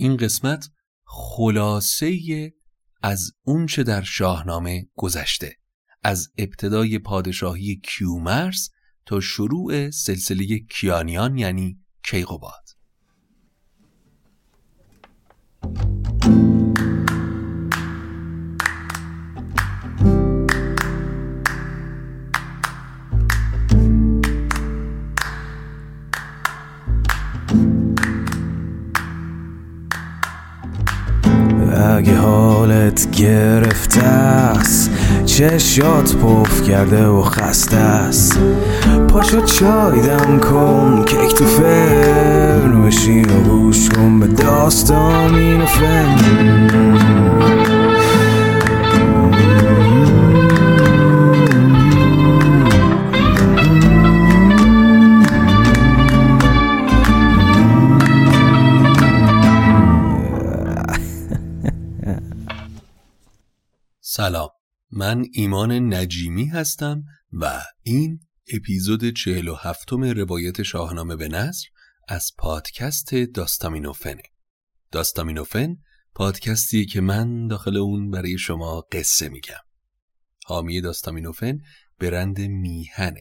این قسمت خلاصه از اونچه در شاهنامه گذشته از ابتدای پادشاهی کیومرس تا شروع سلسله کیانیان یعنی کیقوباد. اگه حالت گرفته است چشات پف کرده و خسته است. پاشو چای دم کن کیک تو فرن بشین و گوش کن به داستان این سلام. من ایمان نجیمی هستم و این اپیزود چهل و هفتم روایت شاهنامه به نصر از پادکست داستامینوفنه. داستامینوفن پادکستی که من داخل اون برای شما قصه میگم. حامی داستامینوفن برند میهنه.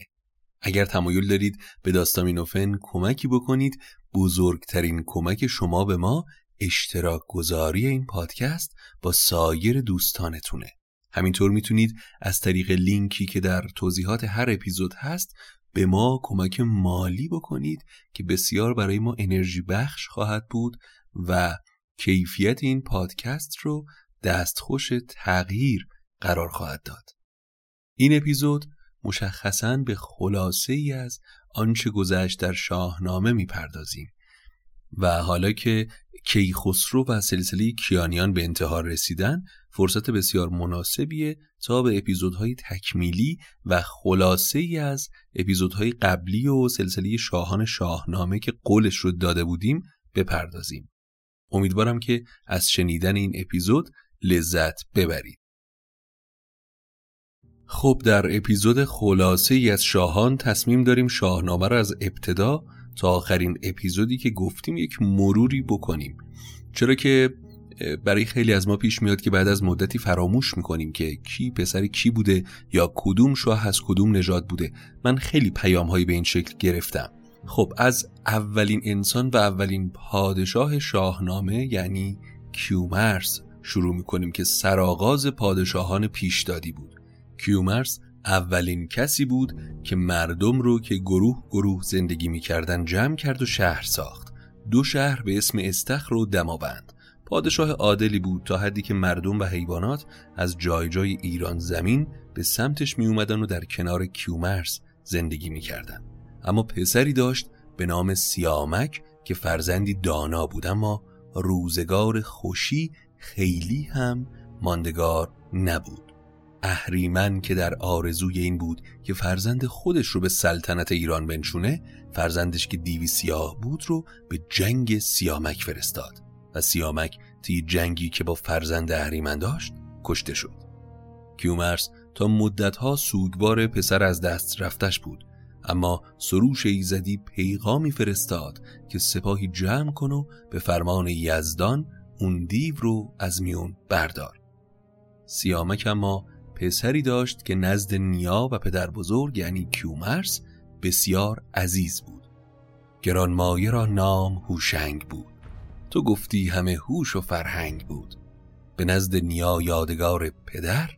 اگر تمایل دارید به داستامینوفن کمکی بکنید بزرگترین کمک شما به ما اشتراک گذاری این پادکست با سایر دوستانتونه. همینطور می‌تونید از طریق لینکی که در توضیحات هر اپیزود هست به ما کمک مالی بکنید که بسیار برای ما انرژی بخش خواهد بود و کیفیت این پادکست رو دستخوش تغییر قرار خواهد داد. این اپیزود مشخصا به خلاصه ای از آنچه گذشت در شاهنامه می‌پردازیم و حالا که کیخسرو و سلسله کیانیان به انتها رسیدن فرصت بسیار مناسبیه تا به اپیزودهای تکمیلی و خلاصه ای از اپیزودهای قبلی و سلسله شاهان شاهنامه که قولش رو داده بودیم بپردازیم. امیدوارم که از شنیدن این اپیزود لذت ببرید. خب در اپیزود خلاصه ای از شاهان تصمیم داریم شاهنامه را از ابتدا تا آخرین اپیزودی که گفتیم یک مروری بکنیم چرا که برای خیلی از ما پیش میاد که بعد از مدتی فراموش می‌کنیم که کی پسر کی بوده یا کدوم شاه از کدوم نژاد بوده. من خیلی پیام هایی به این شکل گرفتم. خب از اولین انسان و اولین پادشاه شاهنامه یعنی کیومرس شروع می‌کنیم که سرآغاز پادشاهان پیشدادی بود. کیومرس اولین کسی بود که مردم رو که گروه گروه زندگی می‌کردن جمع کرد و شهر ساخت. دو شهر به اسم استخر و دماوند. پادشاه عادلی بود تا حدی که مردم و حیوانات از جای جای ایران زمین به سمتش می اومدن و در کنار کیومرس زندگی می کردن. اما پسری داشت به نام سیامک که فرزندی دانا بود اما روزگار خوشی خیلی هم ماندگار نبود اهریمن که در آرزوی این بود که فرزند خودش رو به سلطنت ایران بنشونه فرزندش که دیوی سیاه بود رو به جنگ سیامک فرستاد سیامک طی جنگی که با فرزند اهریمن داشت کشته شد. کیومرس تا مدتها سوگوار پسر از دست رفتش بود اما سروش ایزدی پیغامی فرستاد که سپاهی جمع کن و به فرمان یزدان اون دیو رو از میون بردار. سیامک اما پسری داشت که نزد نیا و پدر بزرگ یعنی کیومرس بسیار عزیز بود. گرانمایه را نام هوشنگ بود. تو گفتی همه هوش و فرهنگ بود. به نزد نیا یادگار پدر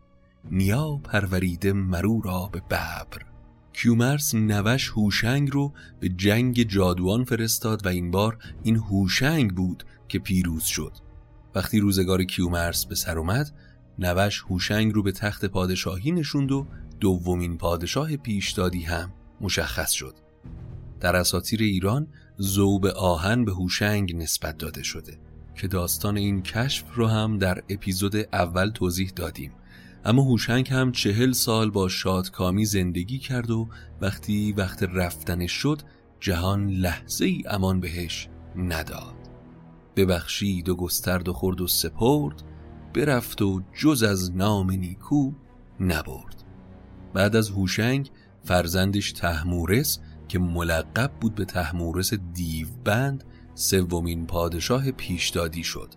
نیا پروریده مرو را به ببر. کیومرس نوش هوشنگ رو به جنگ جادوان فرستاد و این بار این هوشنگ بود که پیروز شد. وقتی روزگار کیومرس به سر اومد نوش هوشنگ رو به تخت پادشاهی نشوند و دومین پادشاه پیشدادی هم مشخص شد. در اساطیر ایران زوب آهن به هوشنگ نسبت داده شده که داستان این کشف رو هم در اپیزود اول توضیح دادیم. اما هوشنگ هم چهل سال با شادکامی زندگی کرد و وقتی وقت رفتنش شد جهان لحظه ای امان بهش نداد. ببخشید و گسترد و خورد و سپرد برفت و جز از نام نیکو نبرد. بعد از هوشنگ فرزندش تحمورس که ملقب بود به تحمورس دیوبند سومین پادشاه پیشدادی شد.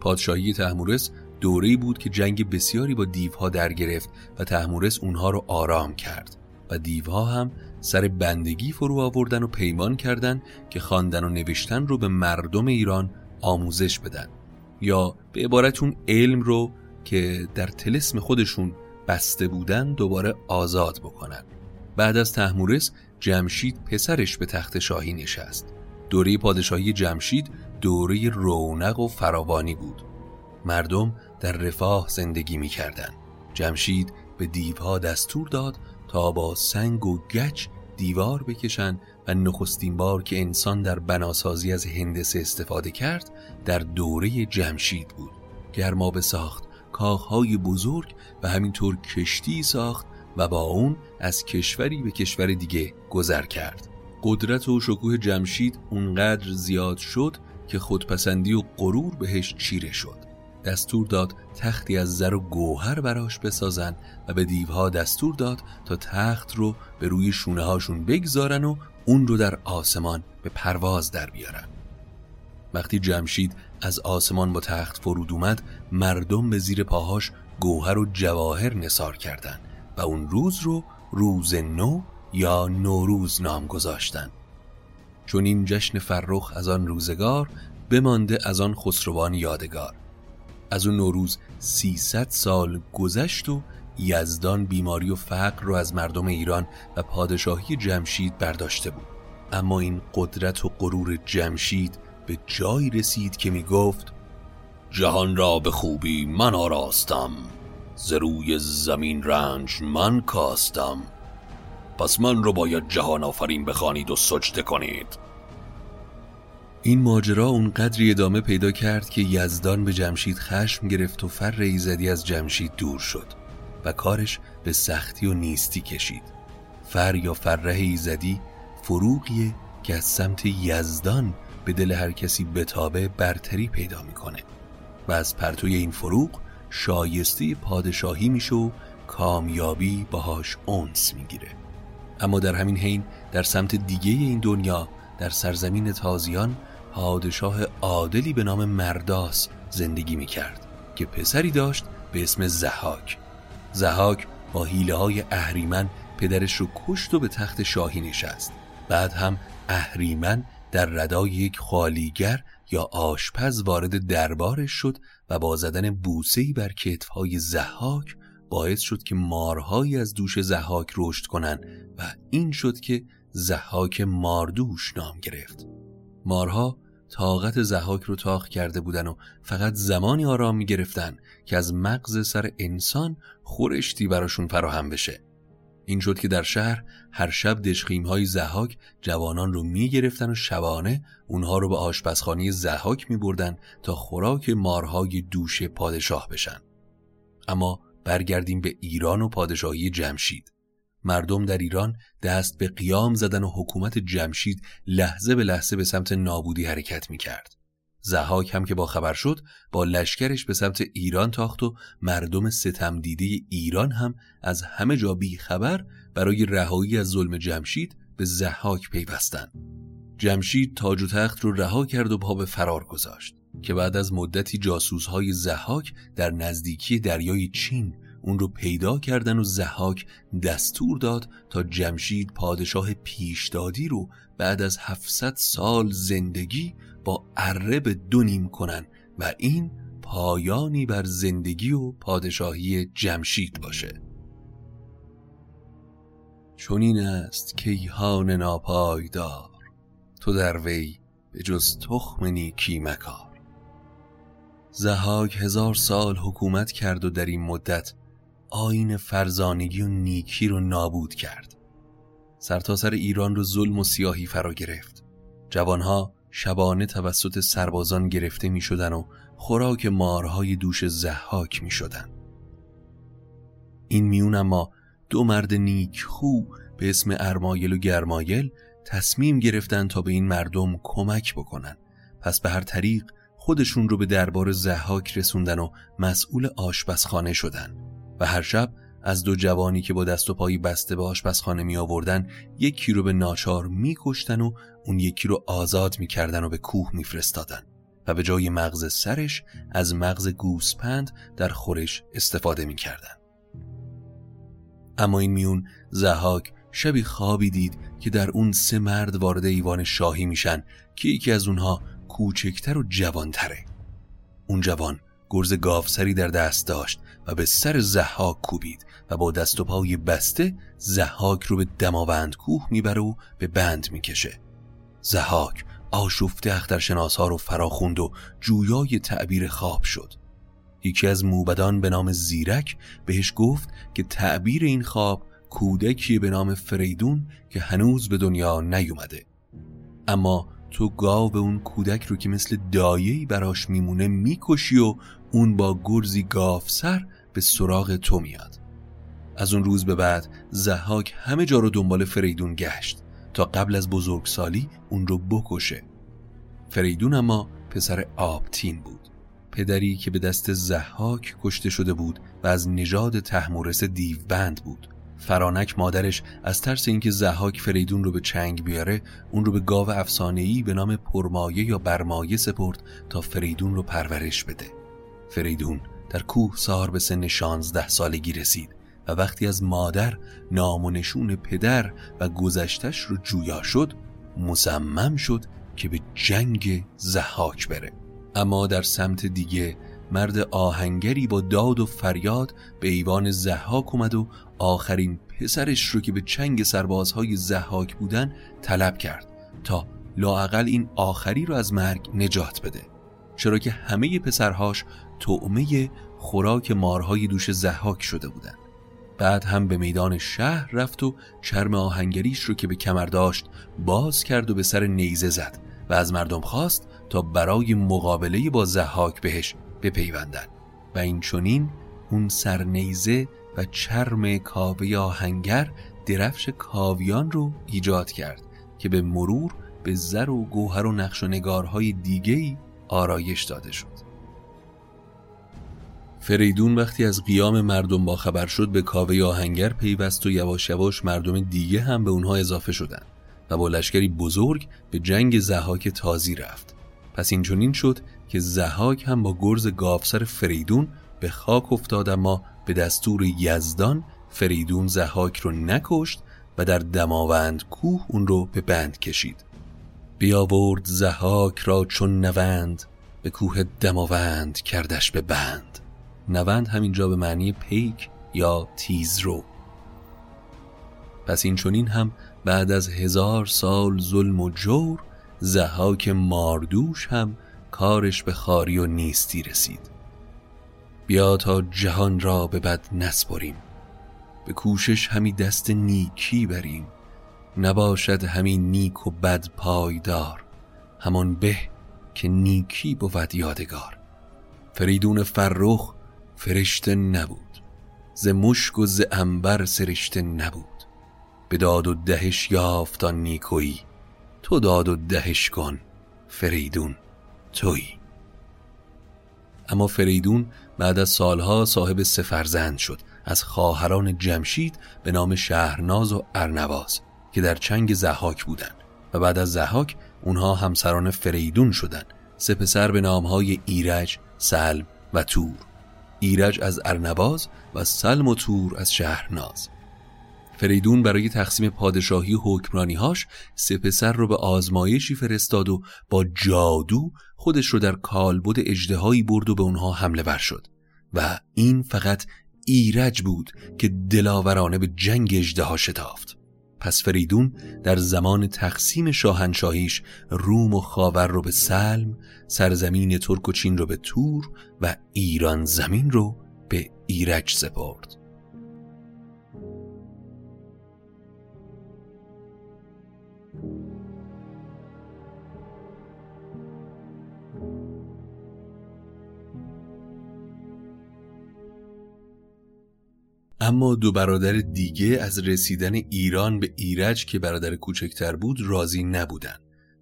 پادشاهی تحمورس دوره‌ای بود که جنگ بسیاری با دیوها در گرفت و تحمورس اونها رو آرام کرد و دیوها هم سر بندگی فرو آوردن و پیمان کردند که خواندن و نوشتن رو به مردم ایران آموزش بدن. یا به عبارتون علم رو که در تلسم خودشون بسته بودن دوباره آزاد بکنن. بعد از تحمورس جمشید پسرش به تخت شاهی نشست. دوره پادشاهی جمشید دوره رونق و فراوانی بود. مردم در رفاه زندگی می کردن. جمشید به دیوها دستور داد تا با سنگ و گچ دیوار بکشن و نخستین بار که انسان در بناسازی از هندسه استفاده کرد در دوره جمشید بود. گرمابه ساخت کاخهای بزرگ و همینطور کشتی ساخت و با اون از کشوری به کشور دیگه گذر کرد. قدرت و شکوه جمشید اونقدر زیاد شد که خودپسندی و غرور بهش چیره شد. دستور داد تختی از زر و گوهر براش بسازن و به دیوها دستور داد تا تخت رو به روی شونه هاشون بگذارن و اون رو در آسمان به پرواز در بیارن. وقتی جمشید از آسمان با تخت فرود اومد مردم به زیر پاهاش گوهر و جواهر نصار کردند و اون روز رو روز نو یا نوروز نام گذاشتن. چون این جشن فرخ از آن روزگار بمانده از آن خسروان یادگار. از اون نوروز 300 سال گذشت و یزدان بیماری و فقر رو از مردم ایران و پادشاهی جمشید برداشته بود. اما این قدرت و غرور جمشید به جایی رسید که می گفت جهان را به خوبی من آراستم. زروی زمین رنج من کاستم. پس من رو باید جهان آفرین بخوانید و سجده کنید. این ماجرا اونقدری ادامه پیدا کرد که یزدان به جمشید خشم گرفت و فر ایزدی از جمشید دور شد و کارش به سختی و نیستی کشید. فر یا فره ایزدی فروغیه که از سمت یزدان به دل هر کسی بتابه برتری پیدا می‌کنه و از پرتوی این فروغ شایسته پادشاهی میشه و کامیابی باهاش اونس می‌گیره. اما در همین حین در سمت دیگه این دنیا در سرزمین تازیان پادشاه عادلی به نام مرداس زندگی می‌کرد که پسری داشت به اسم زهاک. زهاک با حیله های اهریمن پدرش رو کشت و به تخت شاهی نشست. بعد هم اهریمن در ردای یک خالیگر یا آشپز وارد دربارش شد و با زدن بوسهی بر کتفهای زهاک باعث شد که مارهایی از دوش زهاک رشد کنند و این شد که زهاک ماردوش نام گرفت. مارها طاقت زهاک رو تاخ کرده بودن و فقط زمانی آرام می گرفتن که از مغز سر انسان خورشتی براشون فراهم بشه. این شد که در شهر هر شب دشخیم های زهاک جوانان رو می گرفتن و شبانه اونها رو به آشپزخانه زهاک می بردن تا خوراک مارهای دوش پادشاه بشن اما برگردیم به ایران و پادشاهی جمشید مردم در ایران دست به قیام زدن و حکومت جمشید لحظه به لحظه به سمت نابودی حرکت می کرد. زهاک هم که با خبر شد با لشکرش به سمت ایران تاخت و مردم ستم دیده ایران هم از همه جا بی خبر برای رهایی از ظلم جمشید به زهاک پیوستند. جمشید تاج و تخت رو رها کرد و پا به فرار گذاشت که بعد از مدتی جاسوسهای زهاک در نزدیکی دریای چین اون رو پیدا کردن و زحاک دستور داد تا جمشید پادشاه پیشدادی رو بعد از 700 سال زندگی با اره به دو نیم کنن و این پایانی بر زندگی و پادشاهی جمشید باشه. چون این است کیهان ناپایدار تو در وی به جز تخم نیکی مکار. زهاک هزار سال حکومت کرد و در این مدت آین فرزانگی و نیکی رو نابود کرد. سرتاسر سر ایران رو ظلم و سیاهی فرا گرفت. جوانها شبانه توسط سربازان گرفته می شدن و خوراک مارهای دوش زحاک می شدن. این میون اما دو مرد نیک خو به اسم ارمایل و گرمایل تصمیم گرفتن تا به این مردم کمک بکنن پس به هر طریق خودشون رو به دربار زحاک رسوندن و مسئول آشپزخانه شدن و هر شب از دو جوانی که با دست و پایی بسته به آشپزخانه می آوردن یکی رو به ناچار می کشتن و اون یکی رو آزاد می کردن و به کوه می فرستادن و به جای مغز سرش از مغز گوسپند در خورش استفاده می کردن. اما این میون زهاک شبی خوابی دید که در اون سه مرد وارد ایوان شاهی میشن که یکی از اونها کوچکتر و جوانتره اون جوان گرز گافسری در دست داشت و به سر زحاک کوبید و با دست و پای بسته زحاک رو به دماوند کوه می‌بره و به بند می‌کشه. زحاک آشفته اخترشناس ها رو فراخوند و جویای تعبیر خواب شد. یکی از موبدان به نام زیرک بهش گفت که تعبیر این خواب کودکی به نام فریدون که هنوز به دنیا نیومده. اما تو گاو اون کودک رو که مثل دایهی براش میمونه می‌کشی و اون با گرزی گاف سر به سراغ تو میاد. از اون روز به بعد زحاک همه جا رو دنبال فریدون گشت تا قبل از بزرگسالی اون رو بکشه. فریدون اما پسر آبتین بود. پدری که به دست زحاک کشته شده بود و از نژاد تحمورس دیوبند بود. فرانک مادرش از ترس اینکه زحاک فریدون رو به چنگ بیاره اون رو به گاو افسانه‌ای به نام پرمایه یا برمایه سپرد تا فریدون رو پرورش بده. فریدون در کوه سار به سن 16 سالگی رسید و وقتی از مادر نام و نشون پدر و گذشتش رو جویا شد مصمم شد که به جنگ زحاک بره. اما در سمت دیگه مرد آهنگری با داد و فریاد به ایوان زحاک اومد و آخرین پسرش رو که به چنگ سربازهای زحاک بودن طلب کرد تا لاعقل این آخری رو از مرگ نجات بده. چرا که همه پسرهاش تعمه خوراک مارهای دوش زحاک شده بودن بعد هم به میدان شهر رفت و چرم آهنگریش رو که به کمر داشت باز کرد و به سر نیزه زد و از مردم خواست تا برای مقابله با زحاک بهش بپیوندن و این چونین اون سرنیزه و چرم کاوه آهنگر درفش کاویان رو ایجاد کرد که به مرور به زر و گوهر و نقش و نگارهای دیگهی آرایش داده شد. فریدون وقتی از قیام مردم با خبر شد به کاوه آهنگر پیوست و یواش یواش مردم دیگه هم به اونها اضافه شدند و با لشکری بزرگ به جنگ زهاک تازی رفت. پس این چنین شد که زهاک هم با گرز گافسر فریدون به خاک افتاد اما به دستور یزدان فریدون زهاک رو نکشت و در دماوند کوه اون رو به بند کشید. بیاورد زهاک را چون نوند به کوه دماوند کردش به بند. نوند همینجا به معنی پیک یا تیزرو پس این چونین هم بعد از هزار سال ظلم و جور زهاک ماردوش هم کارش به خاری و نیستی رسید. بیا تا جهان را به بد نسپریم. به کوشش همی دست نیکی بریم. نباشد همین نیک و بد پایدار. همان به که نیکی بود یادگار. فریدون فرخ فرشته نبود. ز مشک و ز انبر سرشته نبود. به داد و دهش یافتان نیکویی. تو داد و دهش کن فریدون تویی. اما فریدون بعد از سالها صاحب سفرزند شد. از خواهران جمشید به نام شهرناز و ارنواز که در چنگ زحاک بودند. و بعد از زحاک اونها همسران فریدون شدند. سه پسر به نامهای ایرج، سلم و تور. ایرج از ارنواز و سلم و تور از شهرناز. فریدون برای تقسیم پادشاهی حکمرانیهاش سه پسر رو به آزمایشی فرستاد و با جادو خودش رو در کالبد اجدهایی برد و به اونها حمله ور شد. و این فقط ایرج بود که دلاورانه به جنگ اجده شتافت. پس فریدون در زمان تقسیم شاهنشاهیش روم و خاور رو به سلم سرزمین ترک و چین رو به تور و ایران زمین رو به ایرج سپرد. اما دو برادر دیگه از رسیدن ایران به ایرج که برادر کوچکتر بود راضی نبودن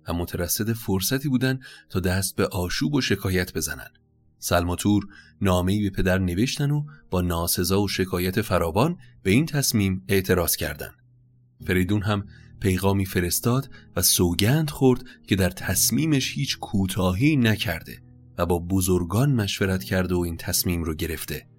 و مترصد فرصتی بودن تا دست به آشوب و شکایت بزنن سلماتور نامه‌ای به پدر نوشتن و با ناسزا و شکایت فراوان به این تصمیم اعتراض کردند. فریدون هم پیغامی فرستاد و سوگند خورد که در تصمیمش هیچ کوتاهی نکرده و با بزرگان مشورت کرده و این تصمیم رو گرفته.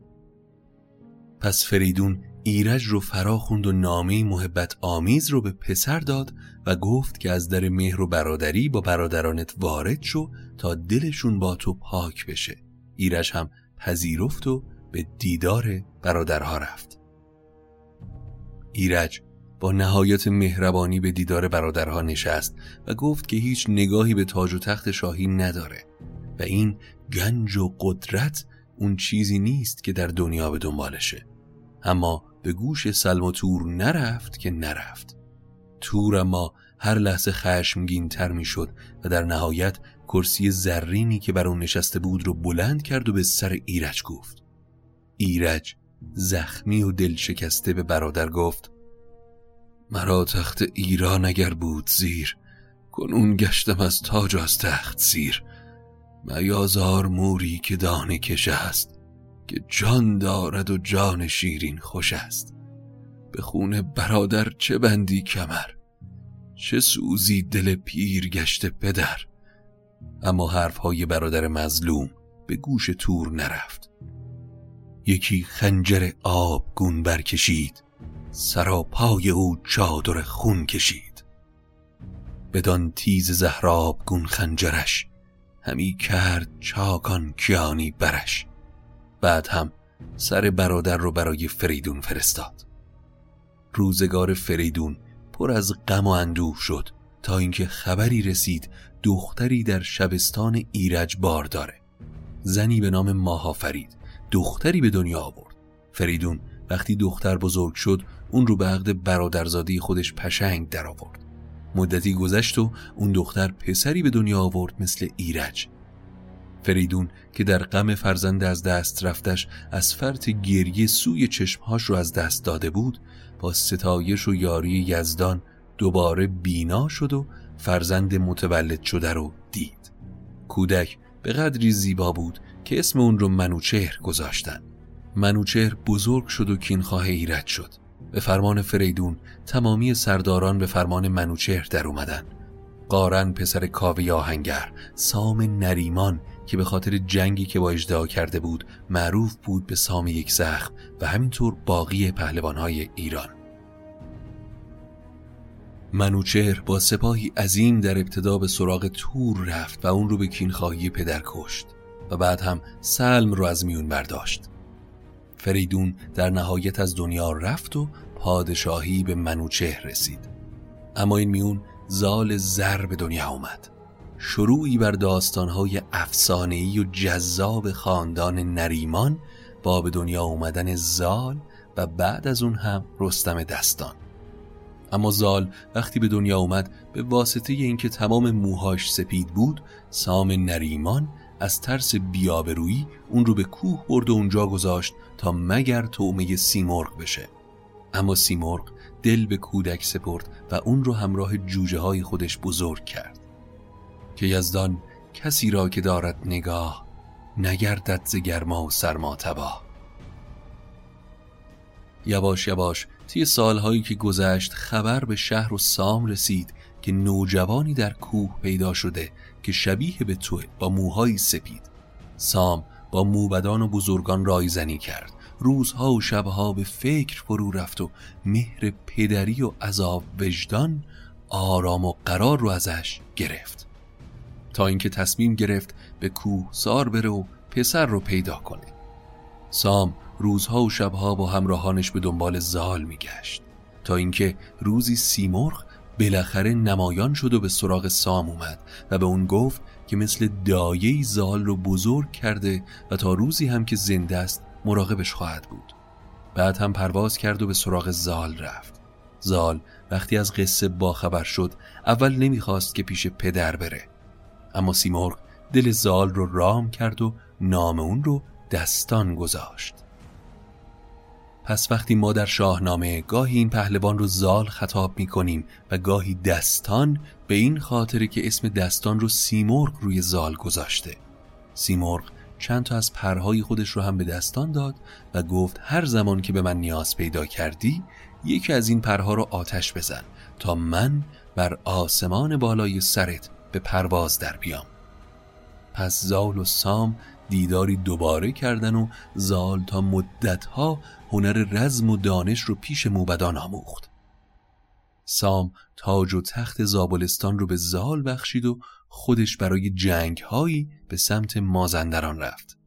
پس فریدون ایرج رو فرا خوند و نامه محبت آمیز رو به پسر داد و گفت که از در مهر و برادری با برادرانت وارد شو تا دلشون با تو پاک بشه. ایرج هم پذیرفت و به دیدار برادرها رفت. ایرج با نهایت مهربانی به دیدار برادرها نشست و گفت که هیچ نگاهی به تاج و تخت شاهی نداره و این گنج و قدرت اون چیزی نیست که در دنیا به دنبالشه. اما به گوش سلم و تور نرفت که نرفت. تور اما هر لحظه خشمگین تر می شد و در نهایت کرسی زرینی که بر اون نشسته بود رو بلند کرد و به سر ایرج گفت. ایرج زخمی و دل شکسته به برادر گفت مرا تخت ایران اگر بود زیر کنون گشتم از تاج و از تخت زیر. میازار موری که دانه کش است. که جان دارد و جان شیرین خوش است. به خون برادر چه بندی کمر؟ چه سوزی دل پیر گشته پدر؟ اما حرفهای برادر مظلوم به گوش تور نرفت. یکی خنجر آب گون برکشید سراپای او چادر خون کشید. بدان تیز زهراب گون خنجرش همی کرد چاکان کیانی برش. بعد هم سر برادر رو برای فریدون فرستاد. روزگار فریدون پر از غم و اندوه شد تا اینکه خبری رسید دختری در شبستان ایرج بار داره. زنی به نام ماها فرید دختری به دنیا آورد. فریدون وقتی دختر بزرگ شد اون رو به عقد برادرزادی خودش پشنگ در آورد مدتی گذشت و اون دختر پسری به دنیا آورد مثل ایرج. فریدون که در غم فرزند از دست رفتش از فرط گریه سوی چشمهاش رو از دست داده بود با ستایش و یاری یزدان دوباره بینا شد و فرزند متولد شده رو دید. کودک به قدری زیبا بود که اسم اون رو منوچهر گذاشتن. منوچهر بزرگ شد و کینخواه ایرج شد. به فرمان فریدون تمامی سرداران به فرمان منوچهر در اومدن. قارن پسر کاوی آهنگر سام نریمان که به خاطر جنگی که با اجدها کرده بود معروف بود به سام یک زخم و همینطور باقی پهلوانهای ایران. منوچهر با سپاهی عظیم در ابتدا به سراغ تور رفت و اون رو به کینخواهی پدر کشت و بعد هم سلم رو از میون برداشت. فریدون در نهایت از دنیا رفت و پادشاهی به منوچهر رسید. اما این میون زال زر به دنیا اومد. شروعی بر داستانهای افسانه‌ای و جذاب خاندان نریمان با به دنیا اومدن زال و بعد از اون هم رستم دستان. اما زال وقتی به دنیا اومد به واسطه اینکه تمام موهاش سپید بود سام نریمان از ترس بیابرویی اون رو به کوه برد و اونجا گذاشت تا مگر تومه سیمرغ بشه. اما سیمرغ دل به کودک سپرد و اون رو همراه جوجه های خودش بزرگ کرد. که یزدان کسی را که دارد نگاه نگردد ز گرما و سرما تباه. یواش یواش طی سالهایی که گذشت خبر به شهر و سام رسید که نوجوانی در کوه پیدا شده که شبیه به توه با موهای سپید. سام با موبدان و بزرگان رایزنی کرد. روزها و شبها به فکر فرو رفت و مهر پدری و عذاب وجدان آرام و قرار رو ازش گرفت. تا اینکه تصمیم گرفت به کوه سار بره و پسر رو پیدا کنه. سام روزها و شبها با همراهانش به دنبال زال میگشت. تا اینکه روزی سیمرغ بالاخره نمایان شد و به سراغ سام اومد و به اون گفت که مثل دایه زال رو بزرگ کرده و تا روزی هم که زنده است مراقبش خواهد بود. بعد هم پرواز کرد و به سراغ زال رفت. زال وقتی از قصه باخبر شد اول نمی‌خواست که پیش پدر بره. اما سیمرغ دل زال رو رام کرد و نام اون رو دستان گذاشت. پس وقتی ما در شاهنامه گاهی این پهلوان رو زال خطاب می کنیم و گاهی دستان به این خاطر که اسم دستان رو سیمرغ روی زال گذاشته. سیمرغ چند تا از پرهای خودش رو هم به دستان داد و گفت هر زمان که به من نیاز پیدا کردی یکی از این پرها رو آتش بزن تا من بر آسمان بالای سرت به پرواز در بیام. پس زال و سام دیداری دوباره کردن و زال تا مدتها هنر رزم و دانش رو پیش موبدان آموخت. سام تاج و تخت زابلستان رو به زال بخشید و خودش برای جنگ هایی به سمت مازندران رفت.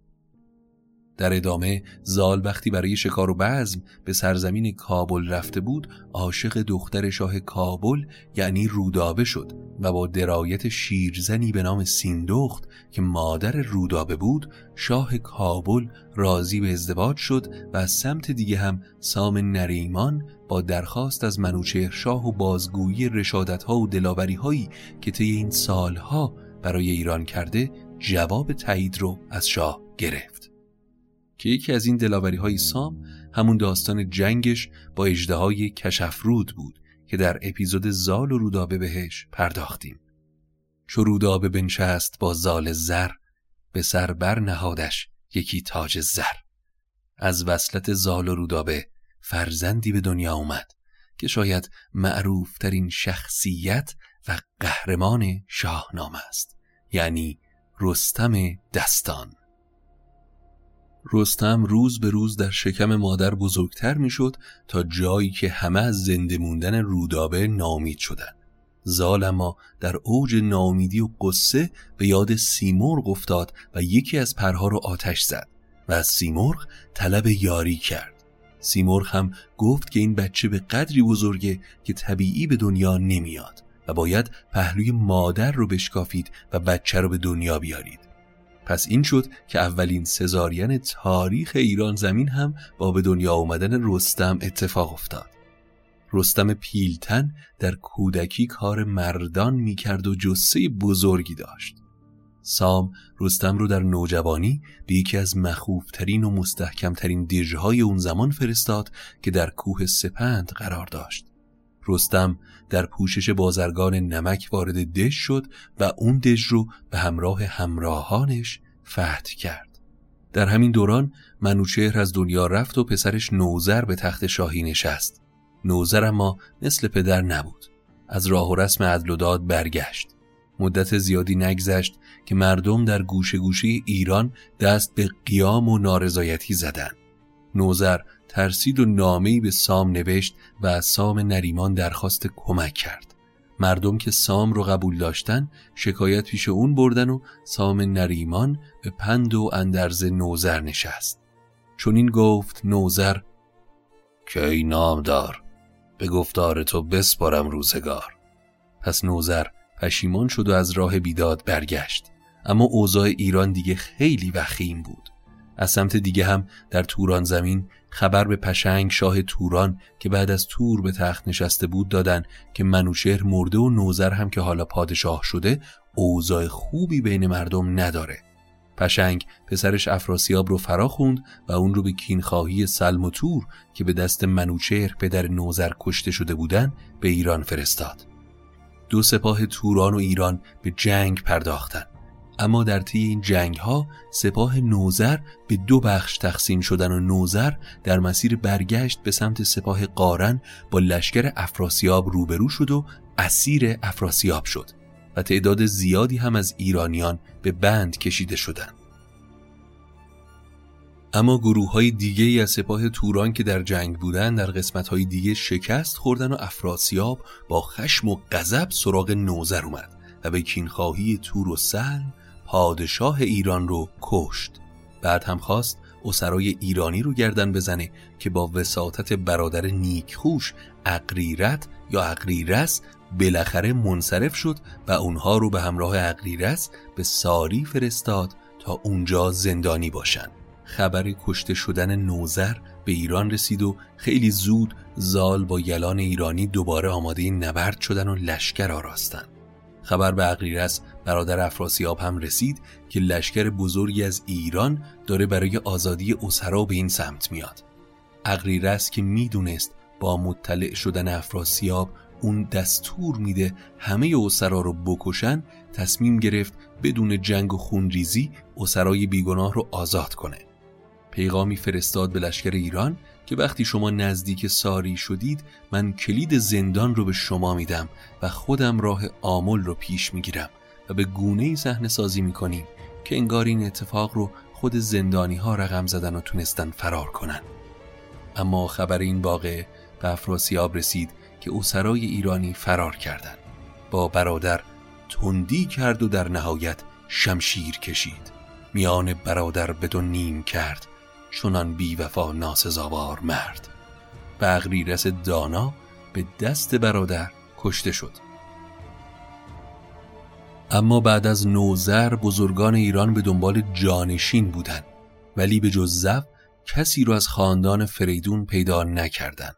در ادامه زال وقتی برای شکار و بزم به سرزمین کابل رفته بود عاشق دختر شاه کابل یعنی رودابه شد و با درایت شیرزنی به نام سیندخت که مادر رودابه بود شاه کابل راضی به ازدواج شد و از سمت دیگه هم سام نریمان با درخواست از منوچهر شاه و بازگویی رشادت ها و دلاوری هایی که طی این سالها برای ایران کرده جواب تایید رو از شاه گرفت. که یکی از این دلاوری های سام همون داستان جنگش با اجده های کشفرود بود که در اپیزود زال و رودابه بهش پرداختیم. چو رودابه بنشست با زال زر به سر بر نهادش یکی تاج زر. از وصلت زال و رودابه فرزندی به دنیا اومد که شاید معروف ترین شخصیت و قهرمان شاهنامه است یعنی رستم دستان. رستم روز به روز در شکم مادر بزرگتر می‌شد تا جایی که همه از زنده موندن رودابه نامید شدن زال اما در اوج نامیدی و قصه به یاد سیمرغ افتاد و یکی از پرها رو آتش زد و از سیمرغ طلب یاری کرد. سیمرغ هم گفت که این بچه به قدری بزرگه که طبیعی به دنیا نمیاد و باید پهلوی مادر رو بشکافید و بچه رو به دنیا بیارید. پس این شد که اولین سزارین تاریخ ایران زمین هم با به دنیا آمدن رستم اتفاق افتاد. رستم پیلتن در کودکی کار مردان می‌کرد و جسه بزرگی داشت. سام رستم رو در نوجوانی به یکی از مخوفترین و مستحکمترین دیژهای اون زمان فرستاد که در کوه سپند قرار داشت. رستم در پوشش بازرگان نمک وارد دش شد و اون دژ رو به همراه همراهانش فتح کرد. در همین دوران منوچهر از دنیا رفت و پسرش نوزر به تخت شاهی نشست. نوزر اما مثل پدر نبود. از راه و رسم عدل و داد برگشت. مدت زیادی نگذشت که مردم در گوشه گوشه ایران دست به قیام و نارضایتی زدند. نوزر ترسید و نامه‌ای به سام نوشت و از سام نریمان درخواست کمک کرد. مردم که سام رو قبول داشتن شکایت پیش اون بردن و سام نریمان به پند و اندرز نوزر نشست. چون این گفت نوزر که ای نامدار به گفتار تو بسپارم روزگار. پس نوزر پشیمان شد و از راه بیداد برگشت. اما اوضاع ایران دیگه خیلی وخیم بود. از سمت دیگه هم در توران زمین خبر به پشنگ شاه توران که بعد از تور به تخت نشسته بود دادن که منوشهر مرده و نوزر هم که حالا پادشاه شده اوضاع خوبی بین مردم نداره. پشنگ پسرش افراسیاب رو فرا خوند و اون رو به کینخواهی سلم و تور که به دست منوچهر پدر نوزر کشته شده بودن به ایران فرستاد. دو سپاه توران و ایران به جنگ پرداختند اما در طی این جنگ ها سپاه نوزر به دو بخش تقسیم شدن و نوزر در مسیر برگشت به سمت سپاه قارن با لشکر افراسیاب روبرو شد و اسیر افراسیاب شد و تعداد زیادی هم از ایرانیان به بند کشیده شدند. اما گروه های دیگه ای از سپاه توران که در جنگ بودن در قسمت های دیگه شکست خوردن و افراسیاب با خشم و غضب سراغ نوزر اومد و به کینخواهی تور و سلم پادشاه ایران رو کشت. بعد هم خواست اسرای ایرانی رو گردن بزنه که با وساطت برادر نیکخوش اقریرت یا اقریرس بالاخره منصرف شد و اونها رو به همراه اقریرس به ساری فرستاد تا اونجا زندانی باشن. خبر کشته شدن نوزر به ایران رسید و خیلی زود زال با یلان ایرانی دوباره آماده نبرد شدن و لشکر آراستن. خبر به اقریرس برادر افراسیاب هم رسید که لشکر بزرگی از ایران داره برای آزادی اسرا به این سمت میاد. اقریرس که می‌دونست با مطلع شدن افراسیاب اون دستور میده همه اسرا رو بکشن تصمیم گرفت بدون جنگ و خونریزی اسرای بیگناه رو آزاد کنه. پیغامی فرستاد به لشکر ایران که وقتی شما نزدیک ساری شدید من کلید زندان رو به شما میدم و خودم راه آمل رو پیش می‌گیرم و به گونه ای صحنه سازی می‌کنیم که انگار این اتفاق رو خود زندانی ها رقم زدن و تونستن فرار کنن. اما خبر این واقع به افراسیاب رسید که اوسرای ایرانی فرار کردند. با برادر تندی کرد و در نهایت شمشیر کشید. میان برادر بدون نیم کرد. چنان بی وفا ناسزاوار مرد. و اغریرس دانا به دست برادر کشته شد. اما بعد از نوزر بزرگان ایران به دنبال جانشین بودند ولی به جز زو کسی رو از خاندان فریدون پیدا نکردند.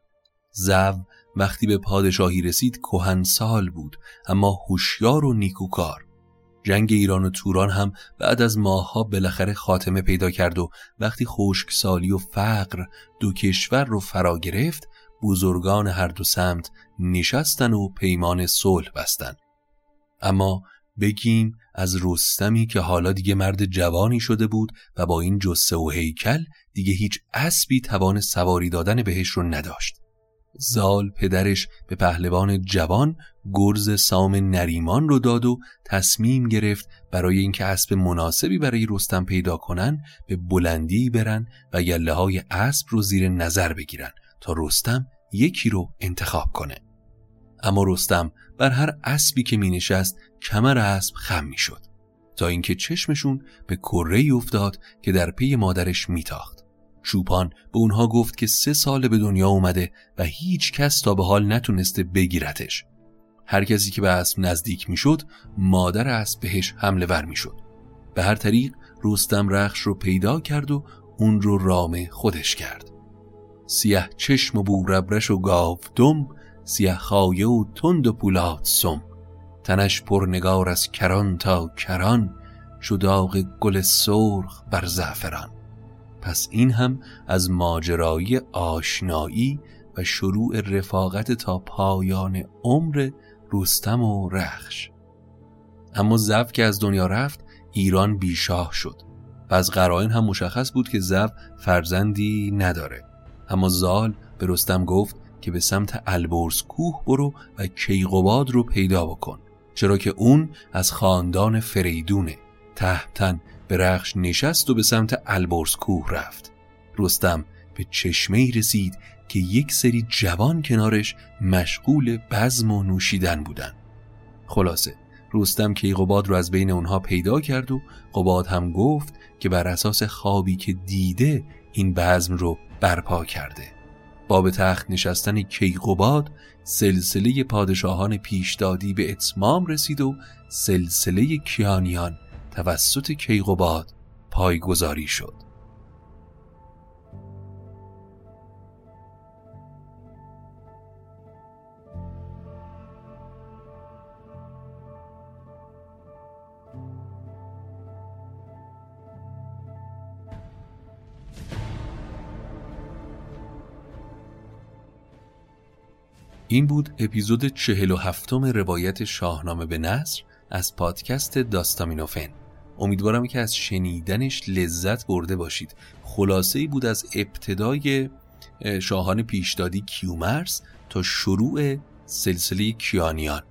زو وقتی به پادشاهی رسید سال بود اما هوشیار و نیکوکار. جنگ ایران و توران هم بعد از ماهها بالاخره خاتمه پیدا کرد و وقتی خشکسالی و فقر دو کشور رو فرا گرفت بزرگان هر دو سمت نشستن و پیمان صلح بستن. اما بگیم از رستمی که حالا دیگه مرد جوانی شده بود و با این جسه و هیکل دیگه هیچ اسبی توان سواری دادن بهش رو نداشت. زال پدرش به پهلوان جوان گرز سام نریمان رو داد و تصمیم گرفت برای اینکه اسب مناسبی برای رستم پیدا کنن به بلندی برن و گله های اسب رو زیر نظر بگیرن تا رستم یکی رو انتخاب کنه. اما رستم بر هر اسبی که می نشست کمر اسب خم می شد تا اینکه چشمشون به کره افتاد که در پی مادرش میتاخت. چوپان به اونها گفت که سه سال به دنیا اومده و هیچ کس تا به حال نتونسته بگیرتش. هر کسی که به اسب نزدیک می‌شد مادر اسب بهش حمله ور می‌شد. به هر طریق رستم رخش رو پیدا کرد و اون رو رام خودش کرد. سیه چشم و بوربرش و گاو دم سیه خایه و تند و پولاد سم. تنش نگار از کران تا کران شداغ گل سرخ بر زعفران. پس این هم از ماجرایی آشنایی و شروع رفاقت تا پایان عمر رستم و رخش. اما زف که از دنیا رفت ایران بیشاه شد و از قرائن هم مشخص بود که زف فرزندی نداره. اما زال به رستم گفت که به سمت البرز کوه برو و کیقوباد رو پیدا بکن چرا که اون از خاندان فریدونه. تحتن به رخش نشست و به سمت البرز کوه رفت. رستم به چشمه رسید که یک سری جوان کنارش مشغول بزم و نوشیدن بودن. خلاصه رستم کیقوباد رو از بین اونها پیدا کرد و قباد هم گفت که بر اساس خوابی که دیده این بزم رو برپا کرده. با به تخت نشستن کیقوباد سلسله پادشاهان پیشدادی به اتمام رسید و سلسله کیانیان توسط کیقوباد پایگذاری شد. این بود اپیزود چهل و هفتم روایت شاهنامه به نصر از پادکست داستامینوفن. امیدوارم که از شنیدنش لذت برده باشید. خلاصه ای بود از ابتدای شاهان پیشدادی کیومرس تا شروع سلسله کیانیان.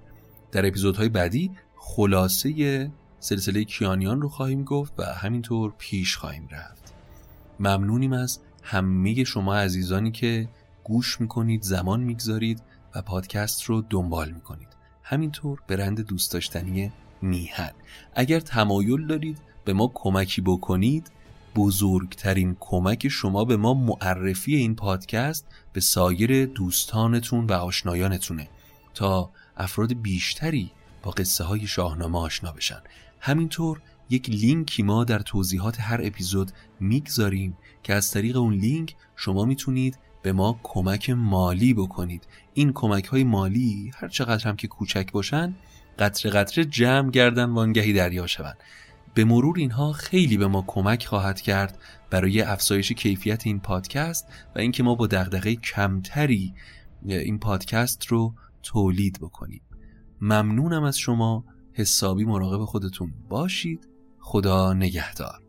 در اپیزودهای بعدی خلاصه سلسله کیانیان رو خواهیم گفت و همینطور پیش خواهیم رفت. ممنونیم از همه شما عزیزانی که گوش می‌کنید زمان می‌گذارید و پادکست رو دنبال می‌کنید. همینطور برند دوست داشتنی میهن. اگر تمایل دارید به ما کمکی بکنید بزرگترین کمک شما به ما معرفی این پادکست به سایر دوستانتون و آشنایانتونه تا افراد بیشتری با قصه های شاهنامه آشنا بشن. همینطور یک لینکی ما در توضیحات هر اپیزود می‌گذاریم که از طریق اون لینک شما می‌تونید به ما کمک مالی بکنید. این کمک های مالی هر چقدر هم که کوچک باشن قطره قطره جمع گردن وانگهی دریا شوند. به مرور اینها خیلی به ما کمک خواهد کرد برای افزایش کیفیت این پادکست و اینکه ما با دغدغه کمتری این پادکست رو تولید بکنیم. ممنونم از شما. حسابی مراقب خودتون باشید. خدا نگهدار.